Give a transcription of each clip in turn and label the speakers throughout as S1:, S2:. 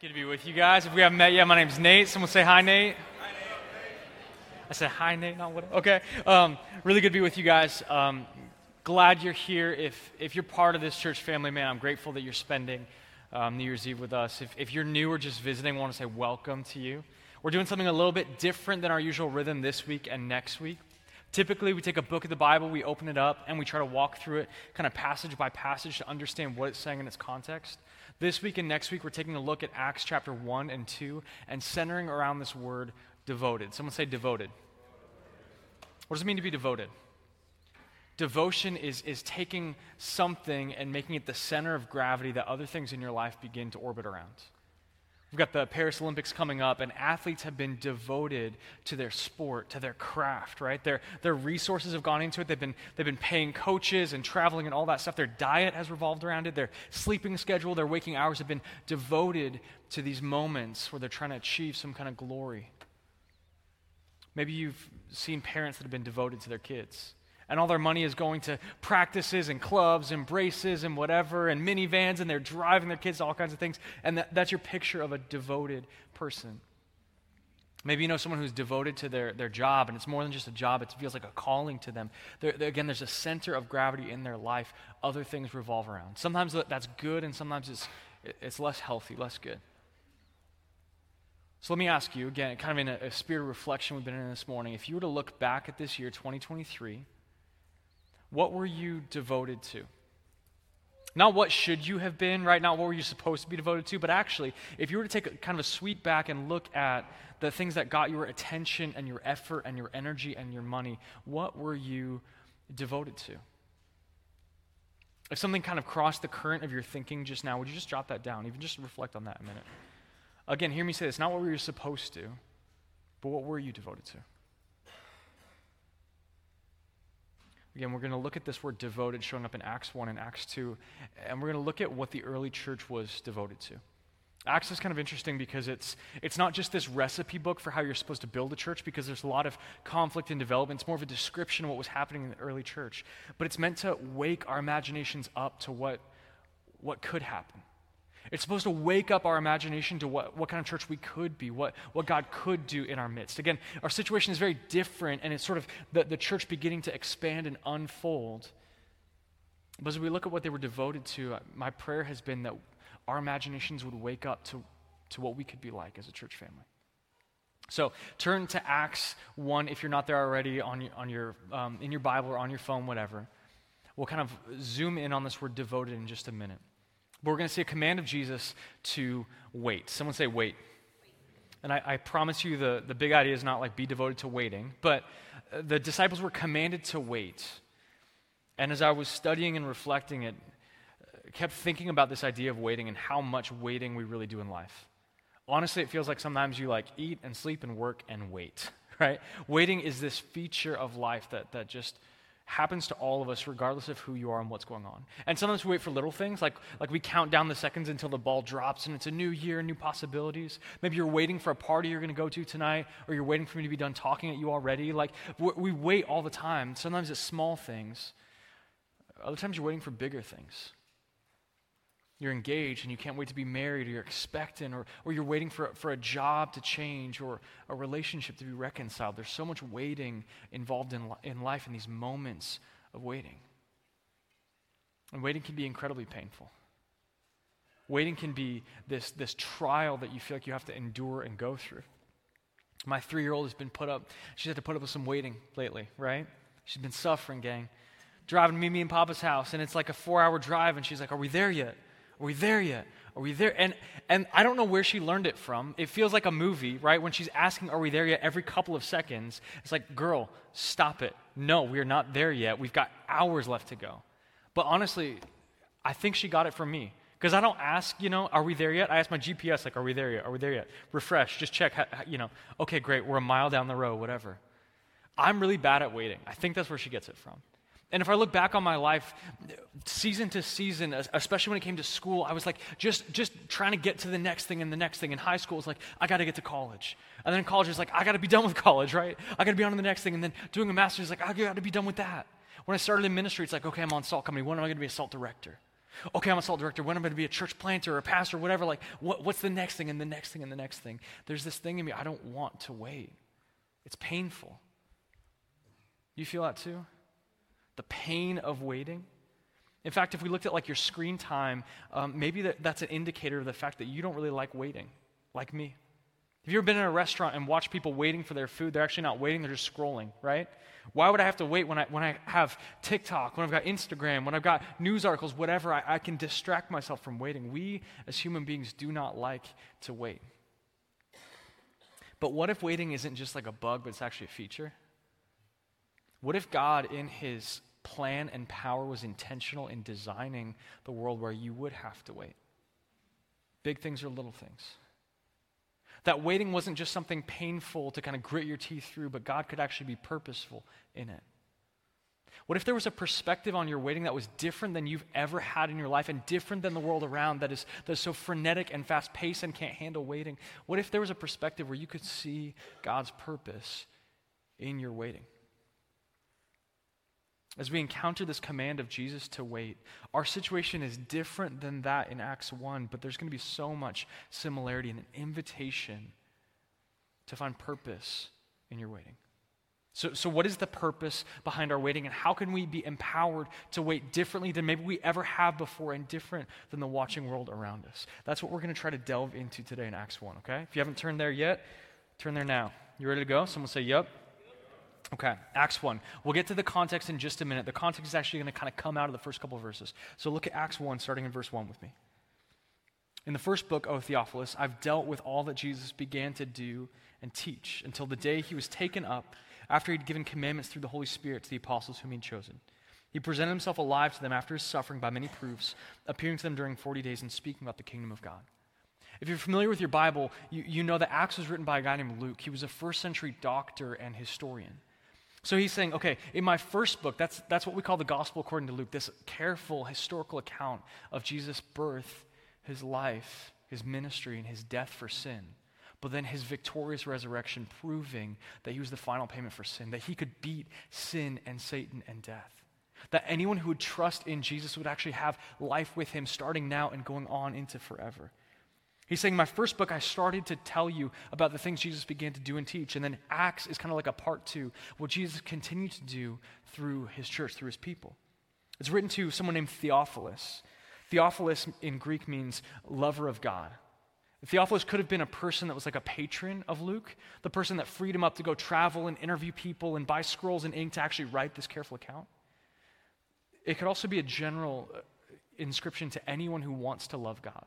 S1: Good to be with you guys. If we haven't met yet, my name's Nate. Someone say hi, Nate. I said hi, Nate. Not what? Okay. Um, really good to be with you guys. Um, glad you're here. If if you're part of this church family, man, I'm grateful that you're spending um, New Year's Eve with us. If if you're new or just visiting, I want to say welcome to you. We're doing something a little bit different than our usual rhythm this week and next week. Typically, we take a book of the Bible, we open it up, and we try to walk through it kind of passage by passage to understand what it's saying in its context. This week and next week, we're taking a look at Acts chapter 1 and 2 and centering around this word devoted. Someone say devoted. What does it mean to be devoted? Devotion is, is taking something and making it the center of gravity that other things in your life begin to orbit around. We've got the Paris Olympics coming up, and athletes have been devoted to their sport, to their craft, right? Their, their resources have gone into it. They've been, they've been paying coaches and traveling and all that stuff. Their diet has revolved around it. Their sleeping schedule, their waking hours have been devoted to these moments where they're trying to achieve some kind of glory. Maybe you've seen parents that have been devoted to their kids and all their money is going to practices and clubs and braces and whatever and minivans and they're driving their kids to all kinds of things. And that, that's your picture of a devoted person. Maybe you know someone who's devoted to their, their job and it's more than just a job it feels like a calling to them. They're, they're, again there's a center of gravity in their life. Other things revolve around. Sometimes that's good and sometimes it's, it's less healthy less good. So let me ask you again kind of in a, a spirit of reflection we've been in this morning. If you were to look back at this year 2023 what were you devoted to? Not what should you have been, right? Not what were you supposed to be devoted to, but actually, if you were to take a, kind of a sweep back and look at the things that got your attention and your effort and your energy and your money, what were you devoted to? If something kind of crossed the current of your thinking just now, would you just drop that down? Even just reflect on that a minute. Again, hear me say this not what were you supposed to, but what were you devoted to? Again, we're going to look at this word devoted showing up in Acts 1 and Acts 2, and we're going to look at what the early church was devoted to. Acts is kind of interesting because it's, it's not just this recipe book for how you're supposed to build a church, because there's a lot of conflict and development. It's more of a description of what was happening in the early church. But it's meant to wake our imaginations up to what, what could happen. It's supposed to wake up our imagination to what, what kind of church we could be, what, what God could do in our midst. Again, our situation is very different, and it's sort of the, the church beginning to expand and unfold. But as we look at what they were devoted to, uh, my prayer has been that our imaginations would wake up to, to what we could be like as a church family. So turn to Acts 1 if you're not there already on on your, um, in your Bible or on your phone, whatever. We'll kind of zoom in on this word devoted in just a minute. But we're going to see a command of Jesus to wait. Someone say, wait. And I, I, promise you, the, the big idea is not like be devoted to waiting, but uh, the disciples were commanded to wait. And as I was studying and reflecting it, uh, kept thinking about this idea of waiting and how much waiting we really do in life. Honestly, it feels like sometimes you like eat and sleep and work and wait, right? Waiting is this feature of life that, that just happens to all of us regardless of who you are and what's going on. And sometimes we wait for little things, like, like we count down the seconds until the ball drops and it's a new year, new possibilities. Maybe you're waiting for a party you're going to go to tonight, or you're waiting for me to be done talking at you already. Like, we wait all the time. Sometimes it's small things, other times you're waiting for bigger things. You're engaged and you can't wait to be married, or you're expectant, or, or you're waiting for, for a job to change, or a relationship to be reconciled. There's so much waiting involved in, in life in these moments of waiting. And waiting can be incredibly painful. Waiting can be this, this trial that you feel like you have to endure and go through. My three year old has been put up, she's had to put up with some waiting lately, right? She's been suffering, gang. Driving meet me in Papa's house, and it's like a four hour drive, and she's like, Are we there yet? Are we there yet? Are we there? And, and I don't know where she learned it from. It feels like a movie, right? When she's asking, Are we there yet? every couple of seconds. It's like, Girl, stop it. No, we are not there yet. We've got hours left to go. But honestly, I think she got it from me. Because I don't ask, you know, are we there yet? I ask my GPS, like, are we there yet? Are we there yet? Refresh, just check, you know, okay, great, we're a mile down the road, whatever. I'm really bad at waiting. I think that's where she gets it from. And if I look back on my life, season to season, especially when it came to school, I was like just, just trying to get to the next thing and the next thing. In high school, it's like, I got to get to college. And then in college, it's like, I got to be done with college, right? I got to be on to the next thing. And then doing a master's, like, I got to be done with that. When I started in ministry, it's like, okay, I'm on Salt Company. When am I going to be a Salt director? Okay, I'm a salt director. When am I going to be a church planter or a pastor or whatever? Like, what, what's the next thing and the next thing and the next thing? There's this thing in me, I don't want to wait. It's painful. You feel that too? The pain of waiting? In fact, if we looked at like your screen time, um, maybe that, that's an indicator of the fact that you don't really like waiting, like me. Have you ever been in a restaurant and watched people waiting for their food? They're actually not waiting, they're just scrolling, right? Why would I have to wait when I, when I have TikTok, when I've got Instagram, when I've got news articles, whatever? I, I can distract myself from waiting. We, as human beings, do not like to wait. But what if waiting isn't just like a bug, but it's actually a feature? What if God, in His plan and power, was intentional in designing the world where you would have to wait? Big things or little things. That waiting wasn't just something painful to kind of grit your teeth through, but God could actually be purposeful in it. What if there was a perspective on your waiting that was different than you've ever had in your life and different than the world around that is, that is so frenetic and fast paced and can't handle waiting? What if there was a perspective where you could see God's purpose in your waiting? As we encounter this command of Jesus to wait, our situation is different than that in Acts 1, but there's going to be so much similarity and an invitation to find purpose in your waiting. So, so, what is the purpose behind our waiting, and how can we be empowered to wait differently than maybe we ever have before and different than the watching world around us? That's what we're going to try to delve into today in Acts 1, okay? If you haven't turned there yet, turn there now. You ready to go? Someone say, Yep. Okay, Acts 1. We'll get to the context in just a minute. The context is actually going to kind of come out of the first couple verses. So look at Acts 1, starting in verse 1 with me. In the first book, O Theophilus, I've dealt with all that Jesus began to do and teach until the day he was taken up after he'd given commandments through the Holy Spirit to the apostles whom he'd chosen. He presented himself alive to them after his suffering by many proofs, appearing to them during 40 days and speaking about the kingdom of God. If you're familiar with your Bible, you, you know that Acts was written by a guy named Luke. He was a first century doctor and historian. So he's saying, okay, in my first book, that's, that's what we call the gospel according to Luke, this careful historical account of Jesus' birth, his life, his ministry, and his death for sin. But then his victorious resurrection, proving that he was the final payment for sin, that he could beat sin and Satan and death. That anyone who would trust in Jesus would actually have life with him starting now and going on into forever. He's saying, My first book, I started to tell you about the things Jesus began to do and teach. And then Acts is kind of like a part two, what Jesus continued to do through his church, through his people. It's written to someone named Theophilus. Theophilus in Greek means lover of God. Theophilus could have been a person that was like a patron of Luke, the person that freed him up to go travel and interview people and buy scrolls and ink to actually write this careful account. It could also be a general uh, inscription to anyone who wants to love God.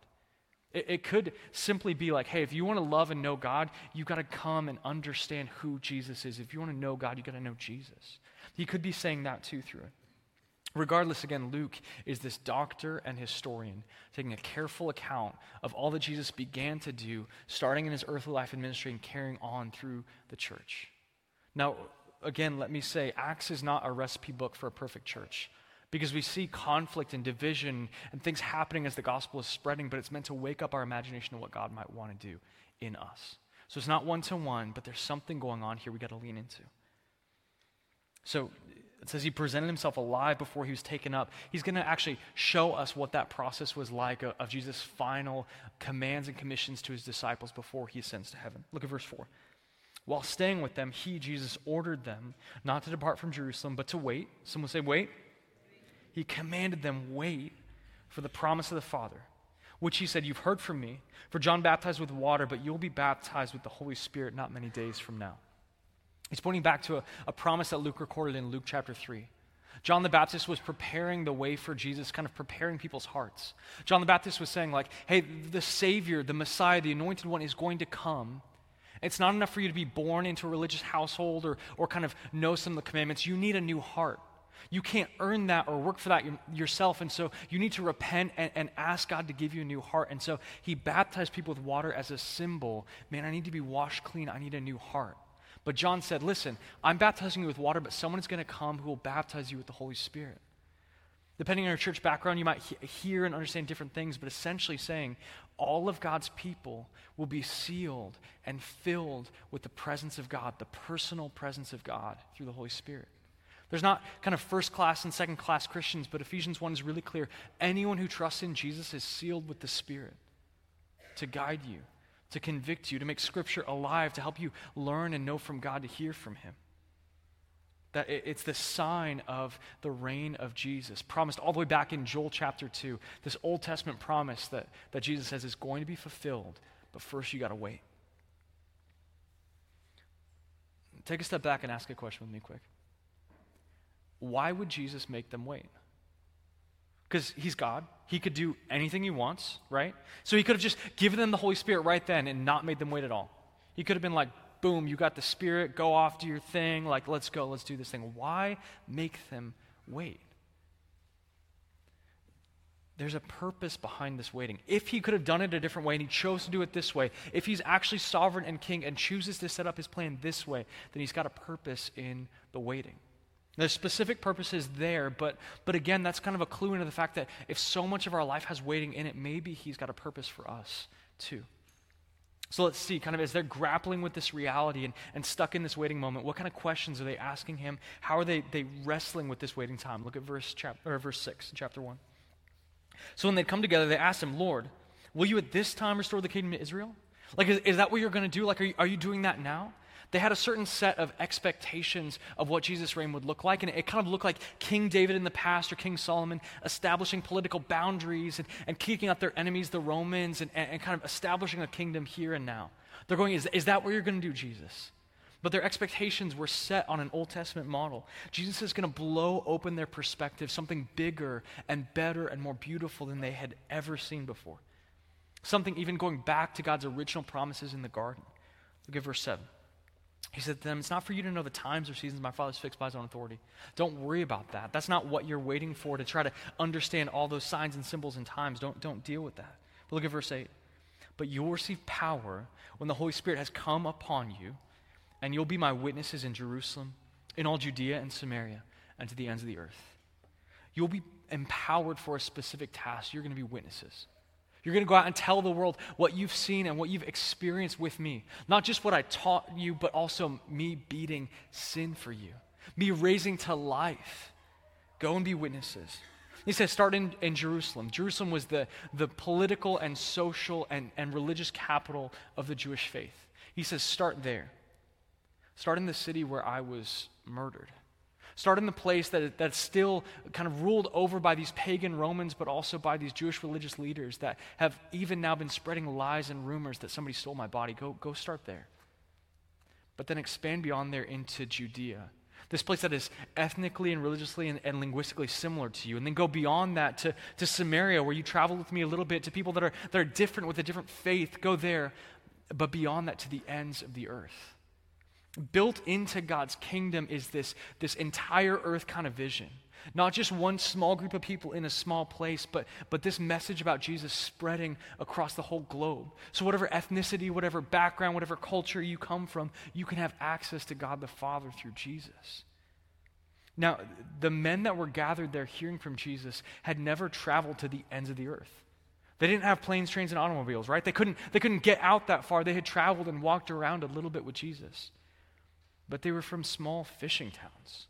S1: It, it could simply be like, hey, if you want to love and know God, you got to come and understand who Jesus is. If you want to know God, you got to know Jesus. He could be saying that too through it. Regardless, again, Luke is this doctor and historian taking a careful account of all that Jesus began to do, starting in his earthly life and ministry and carrying on through the church. Now, again, let me say, Acts is not a recipe book for a perfect church because we see conflict and division and things happening as the gospel is spreading, but it's meant to wake up our imagination of what God might want to do in us. So it's not one to one, but there's something going on here we got to lean into. So it says he presented himself alive before he was taken up. He's going to actually show us what that process was like of, of Jesus' final commands and commissions to his disciples before he ascends to heaven. Look at verse 4. While staying with them, he, Jesus, ordered them not to depart from Jerusalem, but to wait. Someone say, wait he commanded them, wait for the promise of the Father, which he said, You've heard from me. For John baptized with water, but you'll be baptized with the Holy Spirit not many days from now. He's pointing back to a, a promise that Luke recorded in Luke chapter 3. John the Baptist was preparing the way for Jesus, kind of preparing people's hearts. John the Baptist was saying, like, hey, the Savior, the Messiah, the anointed one is going to come. It's not enough for you to be born into a religious household or, or kind of know some of the commandments. You need a new heart. You can't earn that or work for that yourself. And so you need to repent and, and, ask God to give you a new heart. And so he baptized people with water as a symbol. Man, I need to be washed clean. I need a new heart. But John said, Listen, I'm baptizing you with water, but someone is going to come who will baptize you with the Holy Spirit. Depending on your church background, you might he- hear and understand different things, but essentially saying all of God's people will be sealed and filled with the presence of God, the personal presence of God through the Holy Spirit. There's not kind of first class and second class Christians, but Ephesians 1 is really clear. Anyone who trusts in Jesus is sealed with the Spirit to guide you, to convict you, to make Scripture alive, to help you learn and know from God, to hear from Him. That it's the sign of the reign of Jesus, promised all the way back in Joel chapter 2. This Old Testament promise that, that Jesus says is going to be fulfilled, but first you got to wait. Take a step back and ask a question with me quick. Why would Jesus make them wait? Because he's God. He could do anything he wants, right? So he could have just given them the Holy Spirit right then and not made them wait at all. He could have been like, boom, you got the Spirit, go off, do your thing, like, let's go, let's do this thing. Why make them wait? There's a purpose behind this waiting. If he could have done it a different way and he chose to do it this way, if he's actually sovereign and king and chooses to set up his plan this way, then he's got a purpose in the waiting. There's specific purposes there, but, but again, that's kind of a clue into the fact that if so much of our life has waiting in it, maybe he's got a purpose for us too. So let's see, kind of as they're grappling with this reality and, and stuck in this waiting moment, what kind of questions are they asking him? How are they, they wrestling with this waiting time? Look at verse, chap- or verse 6 chapter 1. So when they come together, they ask him, Lord, will you at this time restore the kingdom to Israel? Like, is, is that what you're going to do? Like, are you, are you doing that now? They had a certain set of expectations of what Jesus' reign would look like, and it kind of looked like King David in the past or King Solomon establishing political boundaries and, and kicking out their enemies, the Romans, and, and kind of establishing a kingdom here and now. They're going, is, is that what you're going to do, Jesus? But their expectations were set on an Old Testament model. Jesus is going to blow open their perspective, something bigger and better and more beautiful than they had ever seen before. Something even going back to God's original promises in the garden. Look at verse 7. He said to them, It's not for you to know the times or seasons my Father's fixed by his own authority. Don't worry about that. That's not what you're waiting for to try to understand all those signs and symbols and times. Don't, don't deal with that. But look at verse 8. But you'll receive power when the Holy Spirit has come upon you, and you'll be my witnesses in Jerusalem, in all Judea and Samaria, and to the ends of the earth. You'll be empowered for a specific task. You're going to be witnesses. You're going to go out and tell the world what you've seen and what you've experienced with me. Not just what I taught you, but also me beating sin for you, me raising to life. Go and be witnesses. He says, start in, in Jerusalem. Jerusalem was the, the political and social and, and religious capital of the Jewish faith. He says, start there. Start in the city where I was murdered. Start in the place that, that's still kind of ruled over by these pagan Romans, but also by these Jewish religious leaders that have even now been spreading lies and rumors that somebody stole my body. Go, go start there. But then expand beyond there into Judea. This place that is ethnically and religiously and, and, linguistically similar to you. And then go beyond that to, to Samaria, where you traveled with me a little bit, to people that are, that are different with a different faith. Go there. But beyond that, to the ends of the earth. Built into God's kingdom is this, this entire earth kind of vision. Not just one small group of people in a small place, but, but this message about Jesus spreading across the whole globe. So, whatever ethnicity, whatever background, whatever culture you come from, you can have access to God the Father through Jesus. Now, the men that were gathered there hearing from Jesus had never traveled to the ends of the earth. They didn't have planes, trains, and automobiles, right? They couldn't, they couldn't get out that far. They had traveled and walked around a little bit with Jesus but they were from small fishing towns.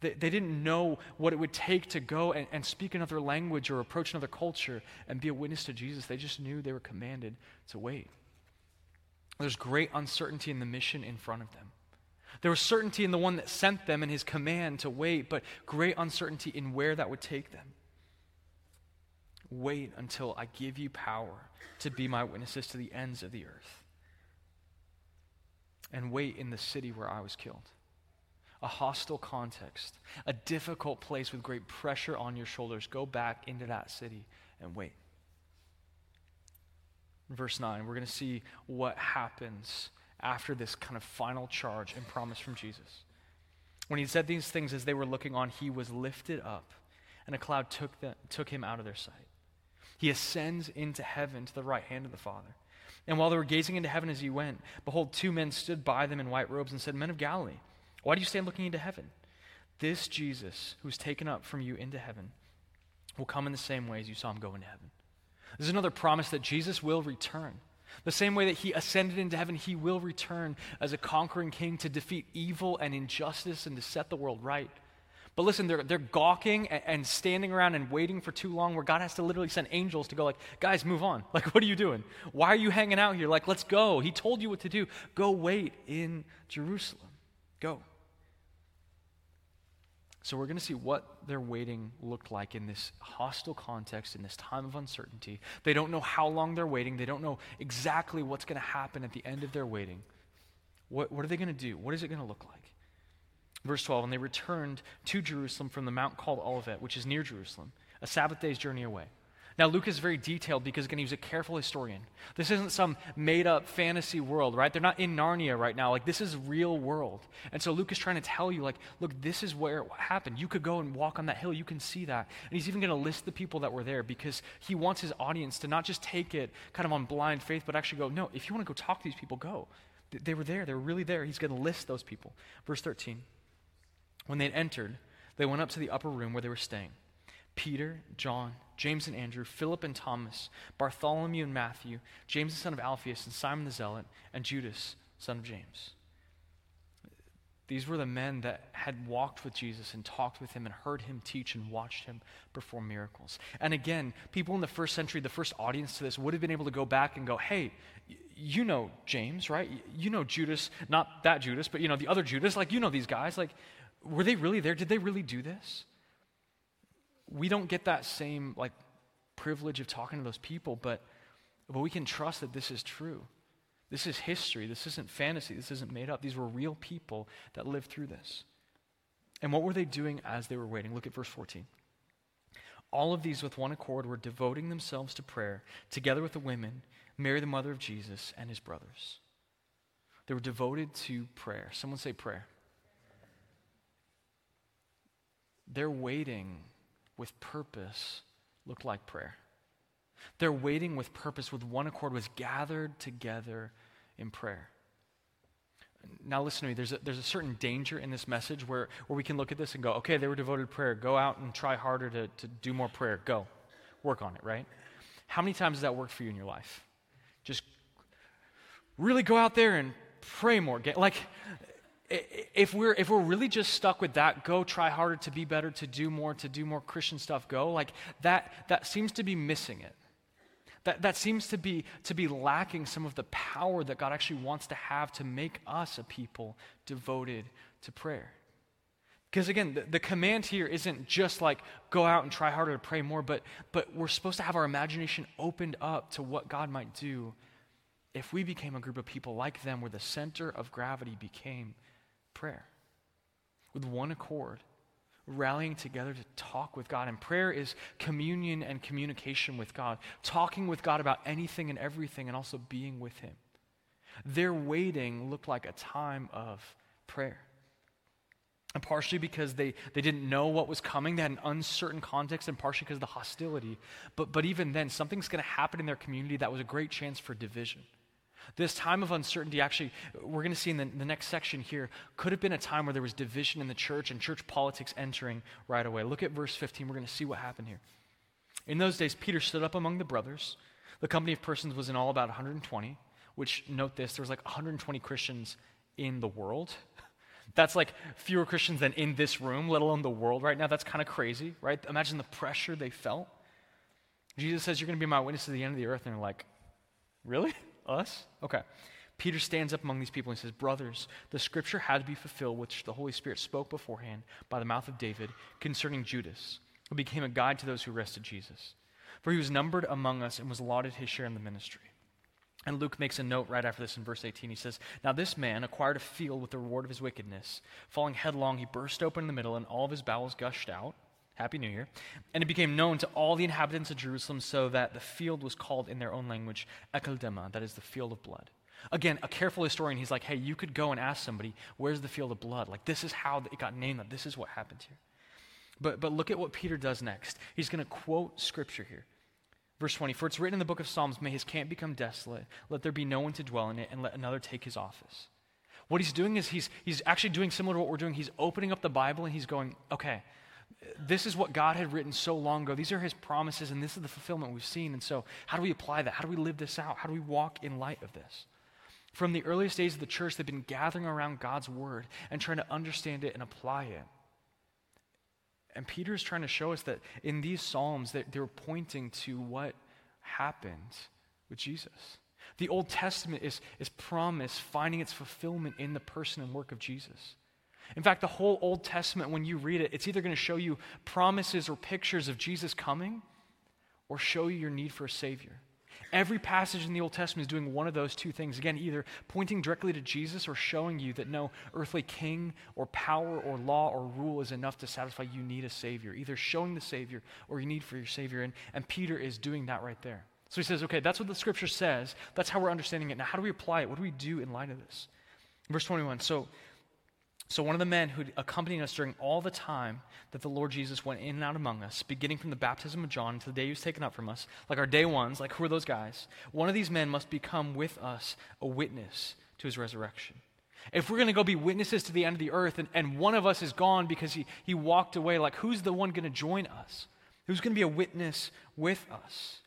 S1: They, they didn't know what it would take to go and, and speak another language or approach another culture and be a witness to Jesus. They just knew they were commanded to wait. There's great uncertainty in the mission in front of them. There was certainty in the one that sent them and his command to wait, but great uncertainty in where that would take them. Wait until I give you power to be my witnesses to the ends of the earth and wait in the city where I was killed. A hostile context, a difficult place with great pressure on your shoulders. Go back into that city and wait. verse 9, we're going to see what happens after this kind of final charge and promise from Jesus. When he said these things as they were looking on, he was lifted up, and a cloud took, took him out of their sight. He ascends into heaven to the right hand of the Father. And while they were gazing into heaven as he went, behold, two men stood by them in white robes and said, Men of Galilee, why do you stand looking into heaven? This Jesus, who's taken up from you into heaven, will come in the same way as you saw him go into heaven. This is another promise that Jesus will return. The same way that he ascended into heaven, he will return as a conquering king to defeat evil and injustice and to set the world right. But listen, they're, they're gawking and, and, standing around and waiting for too long where God has to literally send angels to go like, guys, move on. Like, what are you doing? Why are you hanging out here? Like, let's go. He told you what to do. Go wait in Jerusalem. Go. So we're going to see what their waiting looked like in this hostile context, in this time of uncertainty. They don't know how long they're waiting. They don't know exactly what's going to happen at the end of their waiting. What, what are they going to do? What is it going to look like? Verse 12, and they returned to Jerusalem from the mount called Olivet, which is near Jerusalem, a Sabbath day's journey away. Now, Luke is very detailed because, again, he was a careful historian. This isn't some made up fantasy world, right? They're not in Narnia right now. Like, this is real world. And so Luke is trying to tell you, like, look, this is where it happened. You could go and walk on that hill. You can see that. And he's even going to list the people that were there because he wants his audience to not just take it kind of on blind faith, but actually go, no, if you want to go talk to these people, go. They were there. They were really there. He's going to list those people. Verse 13. When they had entered, they went up to the upper room where they were staying. Peter, John, James and Andrew, Philip and Thomas, Bartholomew and Matthew, James the son of Alphaeus, and Simon the Zealot, and Judas, son of James. These were the men that had walked with Jesus and talked with him and heard him teach and watched him perform miracles. And again, people in the first century, the first audience to this, would have been able to go back and go, hey, you know James, right? You know Judas, not that Judas, but you know the other Judas. Like, you know these guys. Like, were they really there? Did they really do this? we don't get that same like privilege of talking to those people, but but we can trust that this is true. This is history. This isn't fantasy. This isn't made up. These were real people that lived through this. And what were they doing as they were waiting? Look at verse 14. All of these, with one accord, were devoting themselves to prayer, together with the women, Mary, the mother of Jesus, and his brothers. They were devoted to prayer. Someone say prayer. They're waiting with purpose looked like prayer. Their waiting with purpose, with one accord, was gathered together in prayer. Now, listen to me. There's a, there's a certain danger in this message where, where we can look at this and go, okay, they were devoted to prayer. Go out and try harder to, to do more prayer. Go. Work on it, right? How many times has that worked for you in your life? Just really go out there and pray more. Get, like, if we're if we're really just stuck with that go try harder to be better to do more to do more christian stuff go like that that seems to be missing it. That that seems to be to be lacking some of the power that god actually wants to have to make us a people devoted to prayer. Because again the, the command here isn't just like go out and try harder to pray more but but we're supposed to have our imagination opened up to what god might do if we became a group of people like them where the center of gravity became prayer with one accord, rallying together to talk with God. And prayer is communion and communication with God, talking with God about anything and everything, and also being with Him. Their waiting looked like a time of prayer. And partially because they, they didn't know what was coming, they had an uncertain context, and partially because of the hostility. But, but even then, something's going to happen in their community that was a great chance for division. This time of uncertainty, actually, we're going to see in the, the, next section here, could have been a time where there was division in the church and church politics entering right away. Look at verse 15. We're going to see what happened here. In those days, Peter stood up among the brothers. The company of persons was in all about 120, which, note this, there was like 120 Christians in the world. That's like fewer Christians than in this room, let alone the world right now. That's kind of crazy, right? Imagine the pressure they felt. Jesus says, You're going to be my witness to the end of the earth. And they're like, Really? Us? Okay. Peter stands up among these people and says, Brothers, the scripture had to be fulfilled, which the Holy Spirit spoke beforehand by the mouth of David concerning Judas, who became a guide to those who arrested Jesus. For he was numbered among us and was allotted his share in the ministry. And Luke makes a note right after this in verse 18. He says, Now this man acquired a field with the reward of his wickedness. Falling headlong, he burst open in the middle, and all of his bowels gushed out. Happy New Year. And it became known to all the inhabitants of Jerusalem, so that the field was called in their own language Akeldama, that is the field of blood. Again, a careful historian, he's like, hey, you could go and ask somebody, where's the field of blood? Like, this is how it got named, this is what happened here. But, but look at what Peter does next. He's going to quote scripture here. Verse 20 For it's written in the book of Psalms, May his camp become desolate, let there be no one to dwell in it, and let another take his office. What he's doing is he's, he's actually doing similar to what we're doing. He's opening up the Bible and he's going, okay, This is what God had written so long ago. These are his promises, and this is the fulfillment we've seen. And so, how do we apply that? How do we live this out? How do we walk in light of this? From the earliest days of the church, they've been gathering around God's word and trying to understand it and apply it. And Peter is trying to show us that in these Psalms, that they're pointing to what happened with Jesus. The Old Testament is, is promise finding its fulfillment in the person and work of Jesus. In fact, the whole Old Testament, when you read it, it's either going to show you promises or pictures of Jesus coming or show you your need for a Savior. Every passage in the Old Testament is doing one of those two things. Again, either pointing directly to Jesus or showing you that no earthly king or power or law or rule is enough to satisfy you need a Savior. Either showing the Savior or you need for your Savior. And, and Peter is doing that right there. So he says, okay, that's what the scripture says. That's how we're understanding it. Now, how do we apply it? What do we do in light of this? Verse 21. So, so one of the men who accompanied us during all the time that the Lord Jesus went in and out among us, beginning from the baptism of John to the day he was taken up from us, like our day ones, like who are those guys? One of these men must become with us a witness to his resurrection. If we're going to go be witnesses to the end of the earth and, and one of us is gone because he, he walked away, like who's the one going to join us? Who's going to be a witness with us?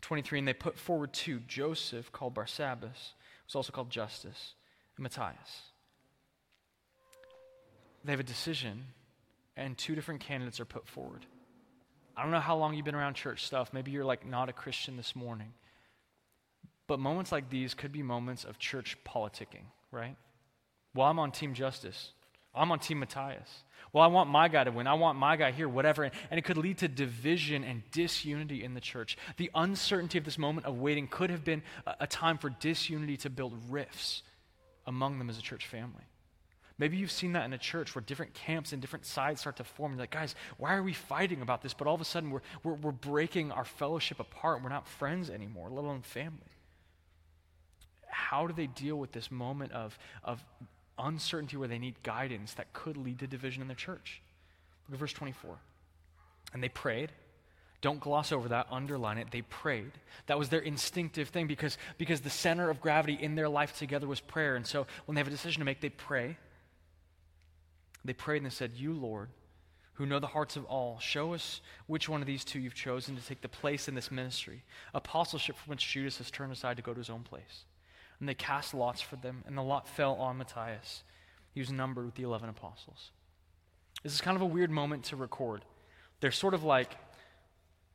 S1: 23, and they put forward two Joseph, called Barsabbas, who's also called Justus, and Matthias. They have a decision, and two different candidates are put forward. I don't know how long you've been around church stuff. Maybe you're like not a Christian this morning. But moments like these could be moments of church politicking, right? Well, I'm on Team Justus. I'm on Team Matthias. Well, I want my guy to win. I want my guy here, whatever. And, it could lead to division and disunity in the church. The uncertainty of this moment of waiting could have been a time for disunity to build rifts among them as a church family. Maybe you've seen that in a church where different camps and different sides start to form. You're like, guys, why are we fighting about this? But all of a sudden, we're, we're, we're breaking our fellowship apart. We're not friends anymore, let alone family. How do they deal with this moment of, of uncertainty where they need guidance that could lead to division in the church. Look at verse 24. And they prayed. Don't gloss over that, underline it. They prayed. That was their instinctive thing because, because the center of gravity in their life together was prayer. And so when they have a decision to make, they pray. They prayed and they said, You, Lord, who know the hearts of all, show us which one of these two you've chosen to take the place in this ministry, apostleship from which Judas has turned aside to go to his own place. And they cast lots for them, and the lot fell on Matthias. He was numbered with the 11 apostles. This is kind of a weird moment to record. They're sort of like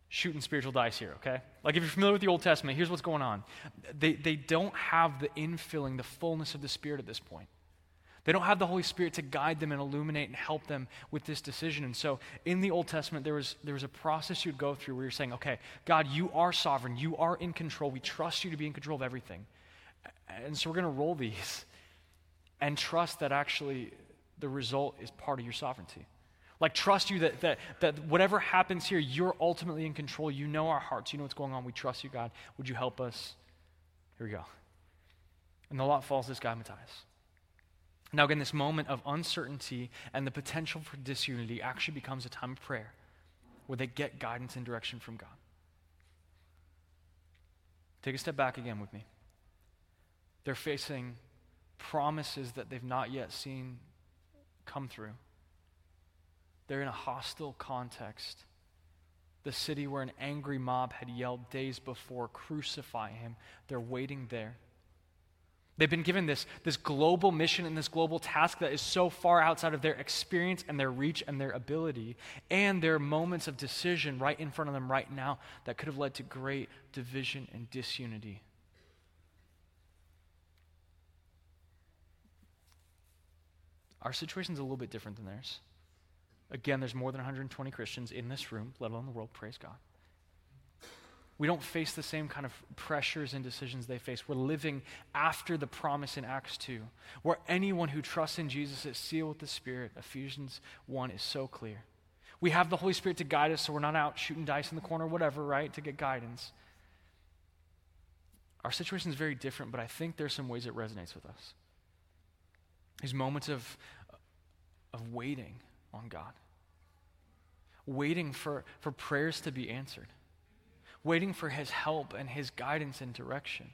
S1: shooting spiritual dice here, okay? Like if you're familiar with the Old Testament, here's what's going on. They, they don't have the infilling, the fullness of the Spirit at this point. They don't have the Holy Spirit to guide them and illuminate and help them with this decision. And so in the Old Testament, there was, there was a process you'd go through where you're saying, okay, God, you are sovereign. You are in control. We trust you to be in control of everything. And so we're going to roll these and trust that actually the result is part of your sovereignty. Like, trust you that, that, that whatever happens here, you're ultimately in control. You know our hearts. You know what's going on. We trust you, God. Would you help us? Here we go. And the lot falls this guy, Matthias. Now, again, this moment of uncertainty and the potential for disunity actually becomes a time of prayer where they get guidance and direction from God. Take a step back again with me. They're facing promises that they've not yet seen come through. They're in a hostile context. The city where an angry mob had yelled days before, Crucify him. They're waiting there. They've been given this, this global mission and this global task that is so far outside of their experience and their reach and their ability. And their moments of decision right in front of them right now that could have led to great division and disunity. Our situation is a little bit different than theirs. Again, there's more than 120 Christians in this room, let alone the world. Praise God. We don't face the same kind of pressures and decisions they face. We're living after the promise in Acts 2, where anyone who trusts in Jesus is sealed with the Spirit. Ephesians 1 is so clear. We have the Holy Spirit to guide us, so we're not out shooting dice in the corner, whatever, right, to get guidance. Our situation is very different, but I think there's some ways it resonates with us. These moments of, of waiting on God, waiting for, for prayers to be answered, waiting for His help and His guidance and direction.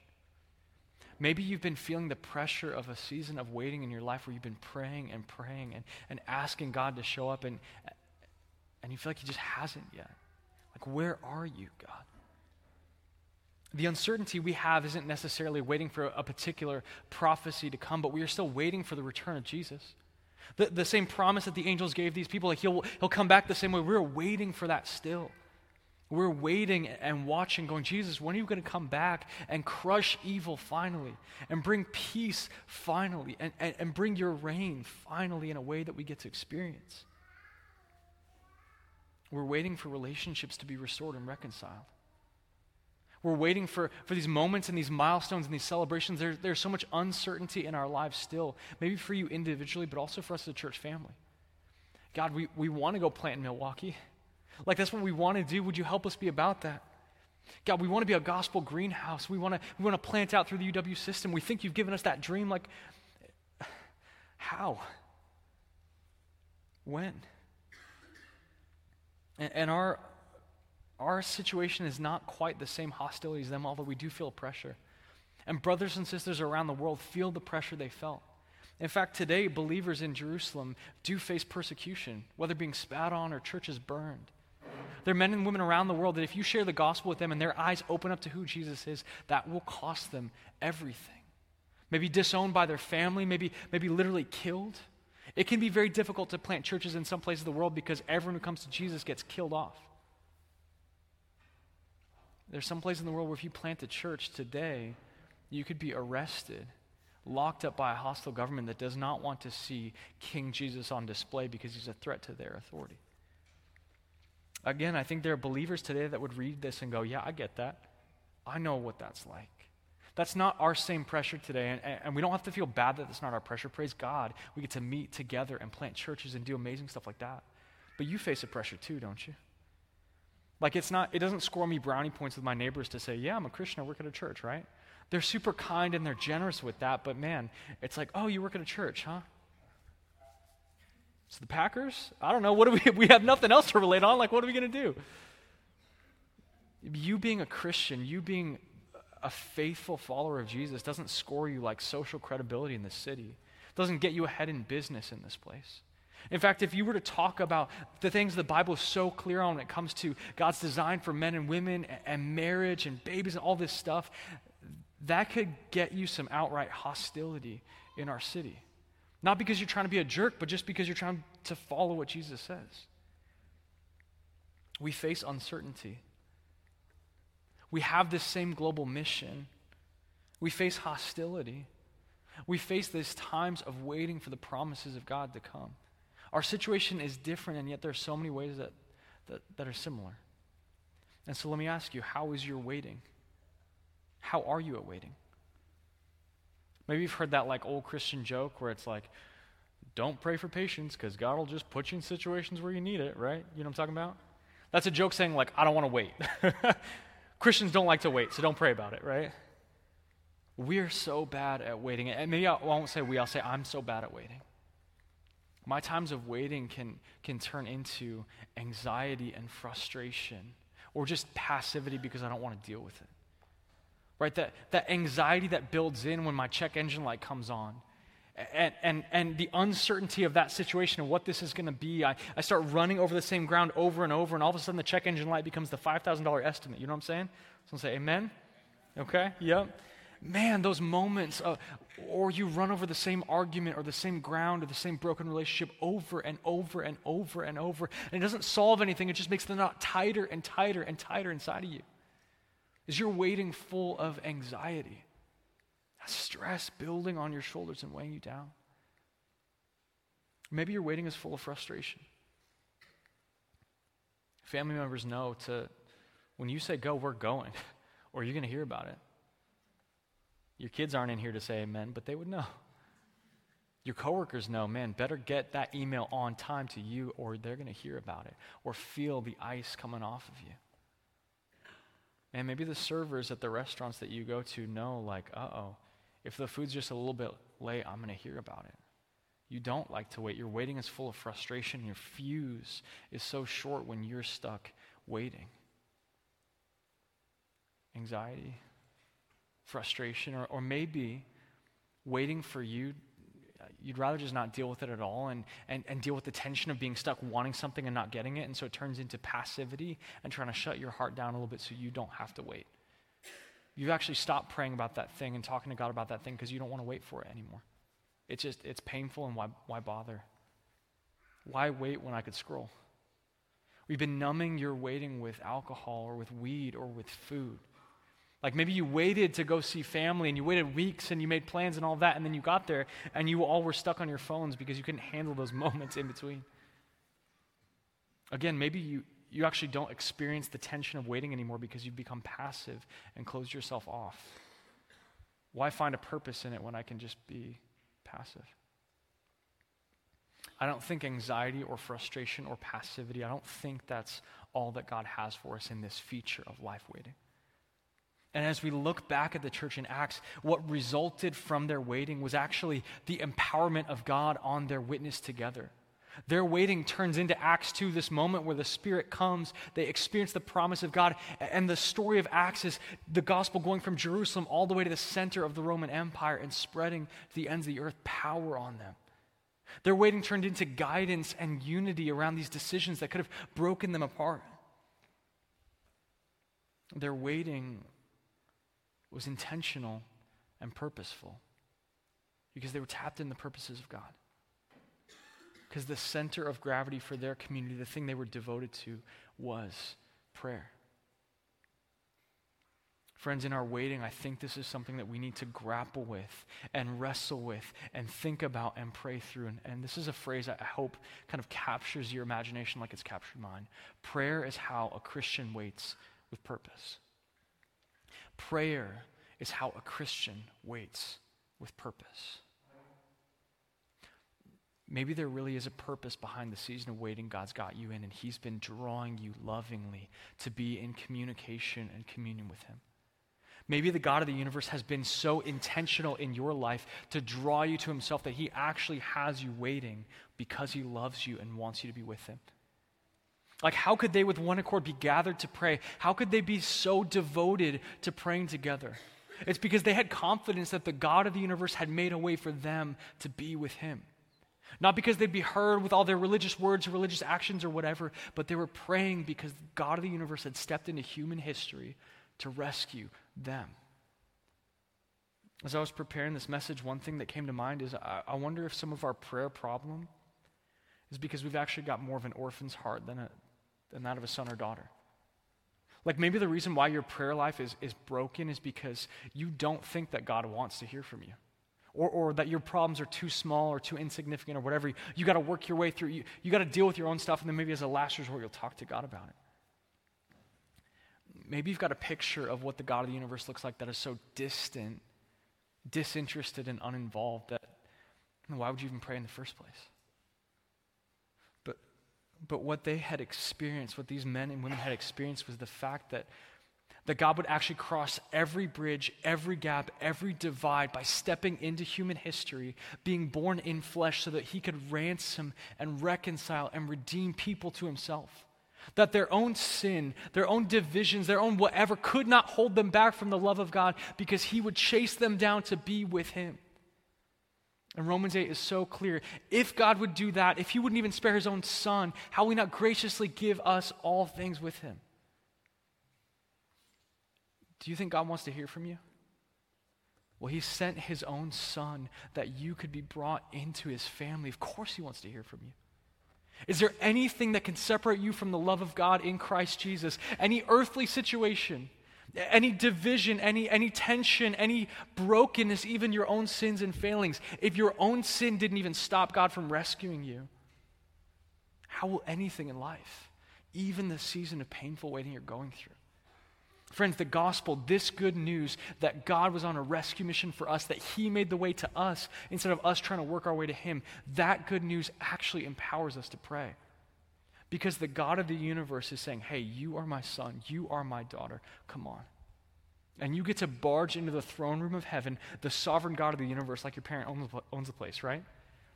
S1: Maybe you've been feeling the pressure of a season of waiting in your life where you've been praying and praying and, and asking God to show up, and, and you feel like He just hasn't yet. Like, where are you, God? The uncertainty we have isn't necessarily waiting for a particular prophecy to come, but we are still waiting for the return of Jesus. The, the same promise that the angels gave these people, like he'll, he'll come back the same way. We're waiting for that still. We're waiting and watching, going, Jesus, when are you going to come back and crush evil finally and bring peace finally and, and, and bring your reign finally in a way that we get to experience? We're waiting for relationships to be restored and reconciled. We're waiting for, for these moments and these milestones and these celebrations. There, there's so much uncertainty in our lives still, maybe for you individually, but also for us as a church family. God, we, we want to go plant in Milwaukee. Like, that's what we want to do. Would you help us be about that? God, we want to be a gospel greenhouse. We want to, we want to plant out through the UW system. We think you've given us that dream. Like, how? When? And, and our, our situation is not quite the same hostility as them, although we do feel pressure. And brothers and sisters around the world feel the pressure they felt. In fact, today, believers in Jerusalem do face persecution, whether being spat on or churches burned. There are men and women around the world that if you share the gospel with them and their eyes open up to who Jesus is, that will cost them everything. Maybe disowned by their family, maybe, maybe literally killed. It can be very difficult to plant churches in some places of the world because everyone who comes to Jesus gets killed off. There's some place in the world where if you plant a church today, you could be arrested, locked up by a hostile government that does not want to see King Jesus on display because he's a threat to their authority. Again, I think there are believers today that would read this and go, Yeah, I get that. I know what that's like. That's not our same pressure today, and, and we don't have to feel bad that that's not our pressure. Praise God. We get to meet together and plant churches and do amazing stuff like that. But you face a pressure too, don't you? Like it's not, it doesn't score me brownie points with my neighbors to say, yeah, I'm a Christian, I work at a church, right? They're super kind and they're generous with that, but man, it's like, oh, you work at a church, huh? So the Packers? I don't know. What do we we have nothing else to relate on? Like, what are we gonna do? You being a Christian, you being a faithful follower of Jesus doesn't score you like social credibility in the city. It doesn't get you ahead in business in this place. In fact, if you were to talk about the things the Bible is so clear on when it comes to God's design for men and women and marriage and babies and all this stuff, that could get you some outright hostility in our city. Not because you're trying to be a jerk, but just because you're trying to follow what Jesus says. We face uncertainty. We have this same global mission. We face hostility. We face these times of waiting for the promises of God to come. Our situation is different, and yet there are so many ways that, that, that are similar. And so let me ask you how is your waiting? How are you at waiting? Maybe you've heard that like old Christian joke where it's like, don't pray for patience because God will just put you in situations where you need it, right? You know what I'm talking about? That's a joke saying, like, I don't want to wait. Christians don't like to wait, so don't pray about it, right? We're so bad at waiting. And maybe I won't say we, I'll say I'm so bad at waiting. My times of waiting can, can turn into anxiety and frustration or just passivity because I don't want to deal with it. Right? That, that anxiety that builds in when my check engine light comes on. And, and, and the uncertainty of that situation and what this is going to be, I, I start running over the same ground over and over, and all of a sudden the check engine light becomes the $5,000 estimate. You know what I'm saying? Someone say, Amen? Okay? Yep man, those moments, uh, or you run over the same argument or the same ground or the same broken relationship over and over and over and over, and it doesn't solve anything, it just makes the knot tighter and tighter and tighter inside of you. Is you're waiting full of anxiety, stress building on your shoulders and weighing you down. Maybe your waiting is full of frustration. Family members know to, when you say go, we're going, or you're going to hear about it. Your kids aren't in here to say amen, but they would know. Your coworkers know, man, better get that email on time to you or they're going to hear about it or feel the ice coming off of you. And maybe the servers at the restaurants that you go to know, like, uh oh, if the food's just a little bit late, I'm going to hear about it. You don't like to wait. Your waiting is full of frustration. Your fuse is so short when you're stuck waiting. Anxiety, frustration, or, or maybe waiting for you, you'd rather just not deal with it at all and, and, and deal with the tension of being stuck wanting something and not getting it. And so it turns into passivity and trying to shut your heart down a little bit so you don't have to wait. You've actually stopped praying about that thing and talking to God about that thing because you don't want to wait for it anymore. It's just, it's painful and why, why bother? Why wait when I could scroll? We've been numbing your waiting with alcohol or with weed or with food. Like maybe you waited to go see family and you waited weeks and you made plans and all that, and then you got there and you all were stuck on your phones because you couldn't handle those moments in between. Again, maybe you, you actually don't experience the tension of waiting anymore because you've become passive and closed yourself off. Why find a purpose in it when I can just be passive? I don't think anxiety or frustration or passivity, I don't think that's all that God has for us in this feature of life waiting. And as we look back at the church in Acts, what resulted from their waiting was actually the empowerment of God on their witness together. Their waiting turns into Acts 2, this moment where the Spirit comes, they experience the promise of God. And the story of Acts is the gospel going from Jerusalem all the way to the center of the Roman Empire and spreading to the ends of the earth, power on them. Their waiting turned into guidance and unity around these decisions that could have broken them apart. Their waiting was intentional and purposeful because they were tapped in the purposes of God. Because the center of gravity for their community, the thing they were devoted to, was prayer. Friends, in our waiting, I think this is something that we need to grapple with and wrestle with and think about and pray through. And, and this is a phrase I hope kind of captures your imagination like it's captured mine. Prayer is how a Christian waits with purpose. Prayer is how a Christian waits with purpose. Maybe there really is a purpose behind the season of waiting God's got you in, and He's been drawing you lovingly to be in communication and communion with Him. Maybe the God of the universe has been so intentional in your life to draw you to Himself that He actually has you waiting because He loves you and wants you to be with Him. Like, how could they, with one accord, be gathered to pray? How could they be so devoted to praying together? It's because they had confidence that the God of the universe had made a way for them to be with Him. Not because they'd be heard with all their religious words or religious actions or whatever, but they were praying because God of the universe had stepped into human history to rescue them. As I was preparing this message, one thing that came to mind is I, I wonder if some of our prayer problem is because we've actually got more of an orphan's heart than a, than that of a son or daughter. Like maybe the reason why your prayer life is, is broken is because you don't think that God wants to hear from you. Or, or that your problems are too small or too insignificant or whatever. You got to work your way through. You, you got to deal with your own stuff, and then maybe as a last resort, you'll talk to God about it. Maybe you've got a picture of what the God of the universe looks like that is so distant, disinterested, and uninvolved that why would you even pray in the first place? But what they had experienced, what these men and women had experienced, was the fact that, that God would actually cross every bridge, every gap, every divide by stepping into human history, being born in flesh so that he could ransom and reconcile and redeem people to himself. That their own sin, their own divisions, their own whatever could not hold them back from the love of God because he would chase them down to be with him. And Romans 8 is so clear. If God would do that, if He wouldn't even spare His own Son, how will He not graciously give us all things with Him? Do you think God wants to hear from you? Well, He sent His own Son that you could be brought into His family. Of course, He wants to hear from you. Is there anything that can separate you from the love of God in Christ Jesus? Any earthly situation? Any division, any, any tension, any brokenness, even your own sins and failings, if your own sin didn't even stop God from rescuing you, how will anything in life, even the season of painful waiting you're going through? Friends, the gospel, this good news that God was on a rescue mission for us, that He made the way to us instead of us trying to work our way to Him, that good news actually empowers us to pray. Because the God of the universe is saying, hey, you are my son, you are my daughter, come on. And you get to barge into the throne room of heaven, the sovereign God of the universe, like your parent owns, the place, right?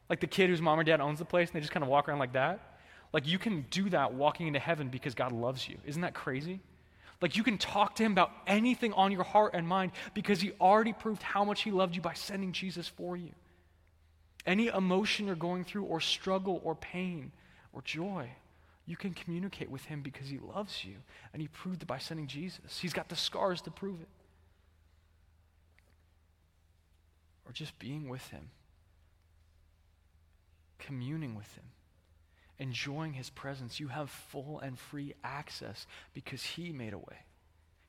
S1: Like the kid whose mom or dad owns the place and they just kind of walk around like that. Like you can do that walking into heaven because God loves you. Isn't that crazy? Like you can talk to him about anything on your heart and mind because he already proved how much he loved you by sending Jesus for you. Any emotion you're going through, or struggle, or pain, or joy, you can communicate with Him because He loves you. And He proved it by sending Jesus. He's got the scars to prove it. Or just being with Him, communing with Him, enjoying His presence. You have full and free access because He made a way.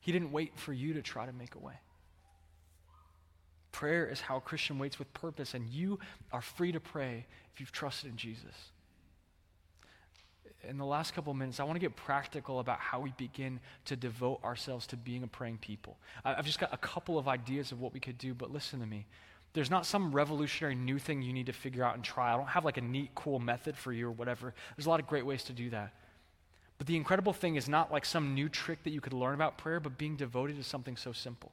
S1: He didn't wait for you to try to make a way. Prayer is how a Christian waits with purpose, and you are free to pray if you've trusted in Jesus. In the last couple minutes, I want to get practical about how we begin to devote ourselves to being a praying people. I've just got a couple of ideas of what we could do, but listen to me. There's not some revolutionary new thing you need to figure out and try. I don't have like a neat, cool method for you or whatever. There's a lot of great ways to do that. But the incredible thing is not like some new trick that you could learn about prayer, but being devoted to something so simple.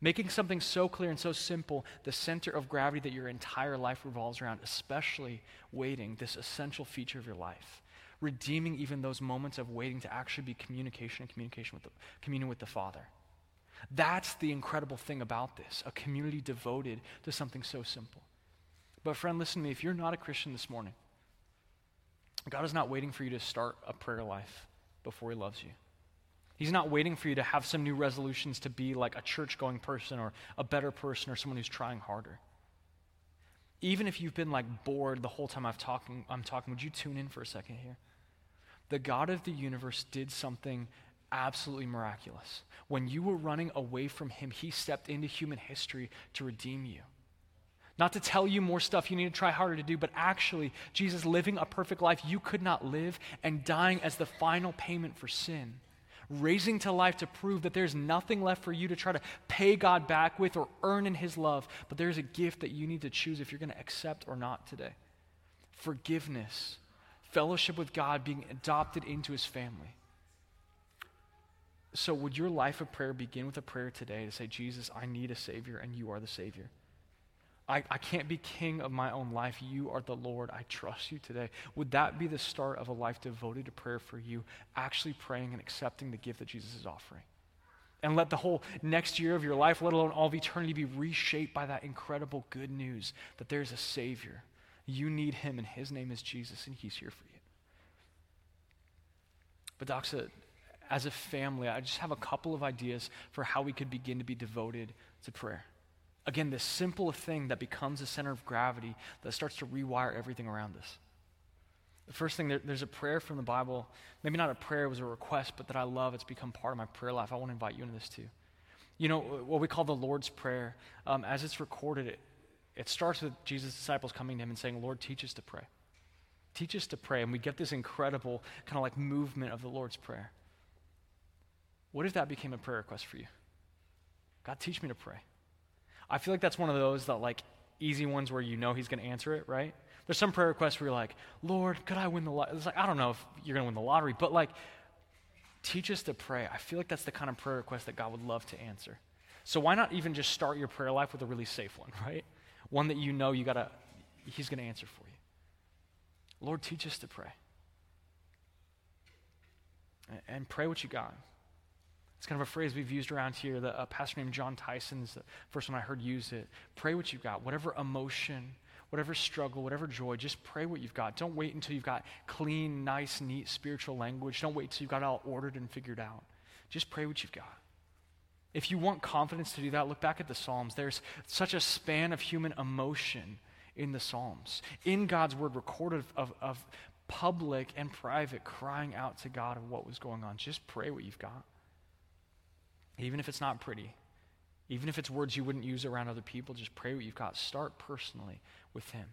S1: Making something so clear and so simple the center of gravity that your entire life revolves around, especially waiting, this essential feature of your life. Redeeming even those moments of waiting to actually be communication and communication with the, communion with the Father. That's the incredible thing about this a community devoted to something so simple. But, friend, listen to me. If you're not a Christian this morning, God is not waiting for you to start a prayer life before He loves you. He's not waiting for you to have some new resolutions to be like a church going person or a better person or someone who's trying harder. Even if you've been like bored the whole time I've talking, I'm talking, would you tune in for a second here? The God of the universe did something absolutely miraculous. When you were running away from Him, He stepped into human history to redeem you. Not to tell you more stuff you need to try harder to do, but actually, Jesus living a perfect life you could not live and dying as the final payment for sin raising to life to prove that there's nothing left for you to try to pay God back with or earn in His love, but there's a gift that you need to choose if you're going to accept or not today. Forgiveness, fellowship with God, being adopted into His family. So, would your life of prayer begin with a prayer today to say, Jesus, I need a Savior, and you are the Savior? I, I can't be king of my own life. You are the Lord. I trust you today. Would that be the start of a life devoted to prayer for you, actually praying and accepting the gift that Jesus is offering? And let the whole next year of your life, let alone all of eternity, be reshaped by that incredible good news that there's a Savior. You need Him, and His name is Jesus, and He's here for you. But, Doxa, as a family, I just have a couple of ideas for how we could begin to be devoted to prayer. Again, this simple thing that becomes a center of gravity that starts to rewire everything around us. The first thing, there, there's a prayer from the Bible. Maybe not a prayer, it was a request, but that I love. It's become part of my prayer life. I want to invite you into this too. You know, what we call the Lord's Prayer, um, as it's recorded, it, it starts with Jesus' disciples coming to him and saying, Lord, teach us to pray. Teach us to pray. And we get this incredible kind of like movement of the Lord's Prayer. What if that became a prayer request for you? God, teach me to pray. I feel like that's one of those that like easy ones where you know he's going to answer it, right? There's some prayer requests where you're like, Lord, could I win the lottery? It's like, I don't know if you're going to win the lottery, but like, teach us to pray. I feel like that's the kind of prayer request that God would love to answer. So why not even just start your prayer life with a really safe one, right? One that you know you got to, he's to answer for you. Lord, teach us to pray. And pray what you got. It's kind of a phrase we've used around here. The, a pastor named Jon Tyson is the first one I heard use it. Pray what you've got, whatever emotion, whatever struggle, whatever joy, just pray what you've got. Don't wait until you've got clean, nice, neat spiritual language. Don't wait until you've got it all ordered and figured out. Just pray what you've got. If you want confidence to do that, look back at the Psalms. There's such a span of human emotion in the Psalms. In God's word, recorded of, of public and private crying out to God of what was going on. Just pray what you've got even if it's not pretty, even if it's words you wouldn't use around other people, just pray what you've got. Start personally with Him.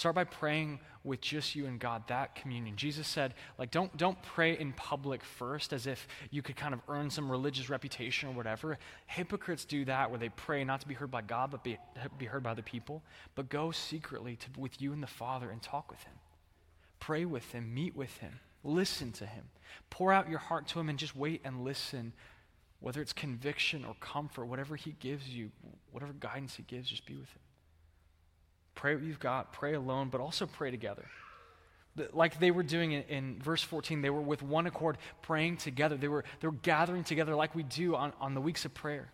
S1: Start by praying with just you and God, that communion. Jesus said, like, don't, don't pray in public first as if you could kind of earn some religious reputation or whatever. Hypocrites do that where they pray not to be heard by God, but be, be heard by the people. But go secretly to, with you and the Father and talk with Him. Pray with Him, meet with Him, listen to Him. Pour out your heart to Him and just wait and listen whether it's conviction or comfort, whatever He gives you, whatever guidance He gives, just be with Him. Pray what you've got, pray alone, but also pray together. Like they were doing in, in verse 14, they were with one accord praying together. They were, they were gathering together like we do on, on the weeks of prayer.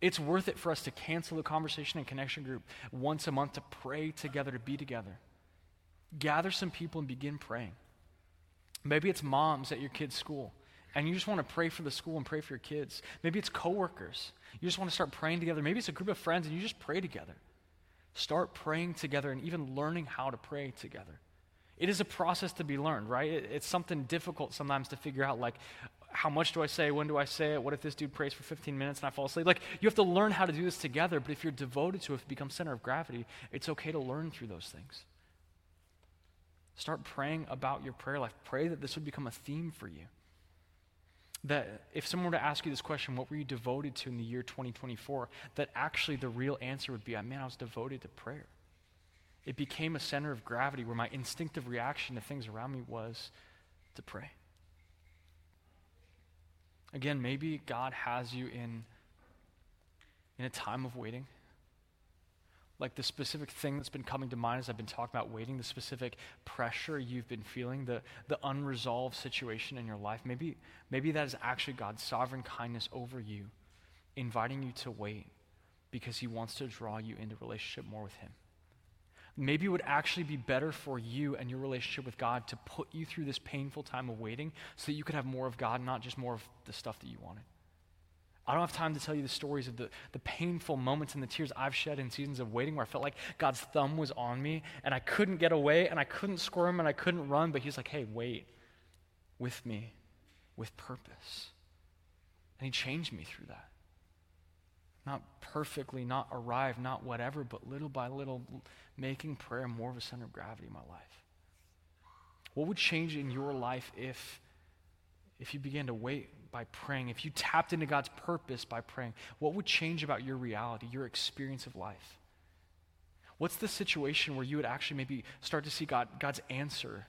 S1: It's worth it for us to cancel the conversation and connection group once a month to pray together, to be together. Gather some people and begin praying. Maybe it's moms at your kid's school, and you just want to pray for the school and pray for your kids. Maybe it's coworkers. You just want to start praying together. Maybe it's a group of friends, and you just pray together. Start praying together and even learning how to pray together. It is a process to be learned, right? it's something difficult sometimes to figure out, like, how much do I say? When do I say it? What if this dude prays for 15 minutes and I fall asleep? Like, you have to learn how to do this together, but if you're devoted to it, if it becomes center of gravity, it's okay to learn through those things. Start praying about your prayer life. Pray that this would become a theme for you. That if someone were to ask you this question, what were you devoted to in the year 2024? That actually the real answer would be, man, I was devoted to prayer. It became a center of gravity where my instinctive reaction to things around me was to pray. Again, maybe God has you in, in a time of waiting like the specific thing that's been coming to mind as I've been talking about waiting, the specific pressure you've been feeling, the, the unresolved situation in your life, maybe, maybe that is actually God's sovereign kindness over you, inviting you to wait because he wants to draw you into relationship more with him. Maybe it would actually be better for you and your relationship with God to put you through this painful time of waiting so that you could have more of God, not just more of the stuff that you wanted. I don't have time to tell you the stories of the, the painful moments and the tears I've shed in seasons of waiting where I felt like God's thumb was on me and I couldn't get away and I couldn't squirm and I couldn't run, but He's like, hey, wait with me with purpose. And He changed me through that. Not perfectly, not arrived, not whatever, but little by little, making prayer more of a center of gravity in my life. What would change in your life if, if you began to wait by praying, if you tapped into God's purpose by praying, what would change about your reality, your experience of life? What's the situation where you would actually maybe start to see God, God's answer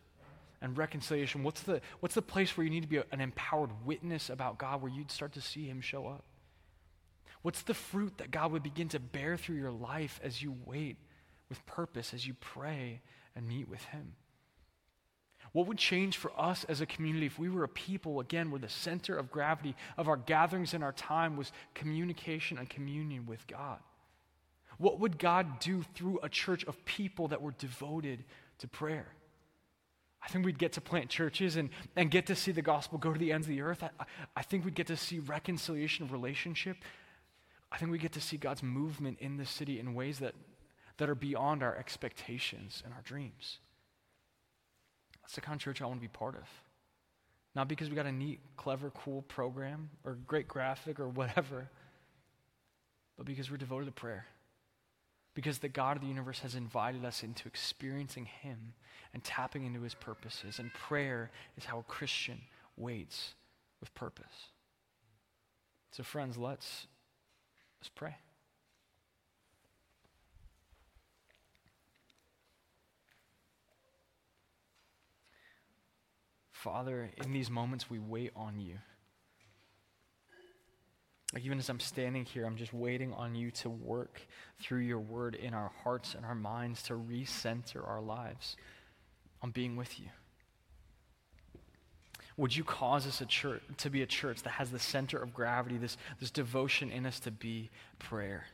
S1: and reconciliation? What's the, what's the place where you need to be an empowered witness about God where you'd start to see Him show up? What's the fruit that God would begin to bear through your life as you wait with purpose, as you pray and meet with Him? What would change for us as a community if we were a people, again, where the center of gravity of our gatherings and our time was communication and communion with God? What would God do through a church of people that were devoted to prayer? I think we'd get to plant churches and, and get to see the gospel go to the ends of the earth. I, I think we'd get to see reconciliation of relationship. I think we get to see God's movement in this city in ways that, that are beyond our expectations and our dreams. That's the kind of church I want to be part of. Not because we got a neat, clever, cool program or great graphic or whatever, but because we're devoted to prayer. Because the God of the universe has invited us into experiencing Him and tapping into His purposes. And prayer is how a Christian waits with purpose. So, friends, let's, let's pray. Father, in these moments, we wait on you. Like, even as I'm standing here, I'm just waiting on you to work through your word in our hearts and our minds to recenter our lives on being with you. Would you cause us a church to be a church that has the center of gravity, this, this devotion in us to be prayer?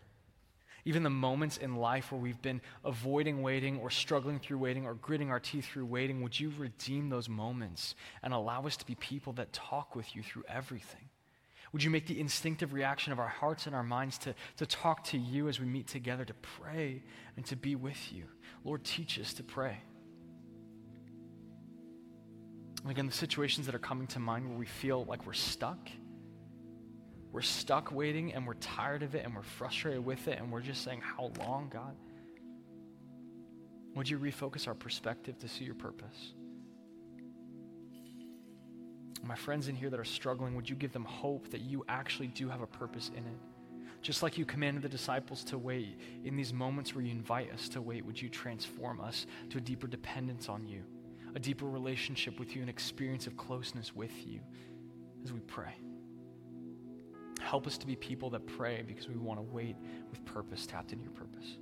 S1: Even the moments in life where we've been avoiding waiting or struggling through waiting or gritting our teeth through waiting, would you redeem those moments and allow us to be people that talk with you through everything? Would you make the instinctive reaction of our hearts and our minds to, to talk to you as we meet together, to pray and to be with you? Lord, teach us to pray. again, the situations that are coming to mind where we feel like we're stuck we're stuck waiting and we're tired of it and we're frustrated with it and we're just saying, How long, God? Would you refocus our perspective to see your purpose? My friends in here that are struggling, would you give them hope that you actually do have a purpose in it? Just like you commanded the disciples to wait, in these moments where you invite us to wait, would you transform us to a deeper dependence on you, a deeper relationship with you, an experience of closeness with you as we pray? Help us to be people that pray because we want to wait with purpose, tapped into your purpose.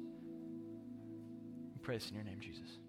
S1: We pray this in your name, Jesus.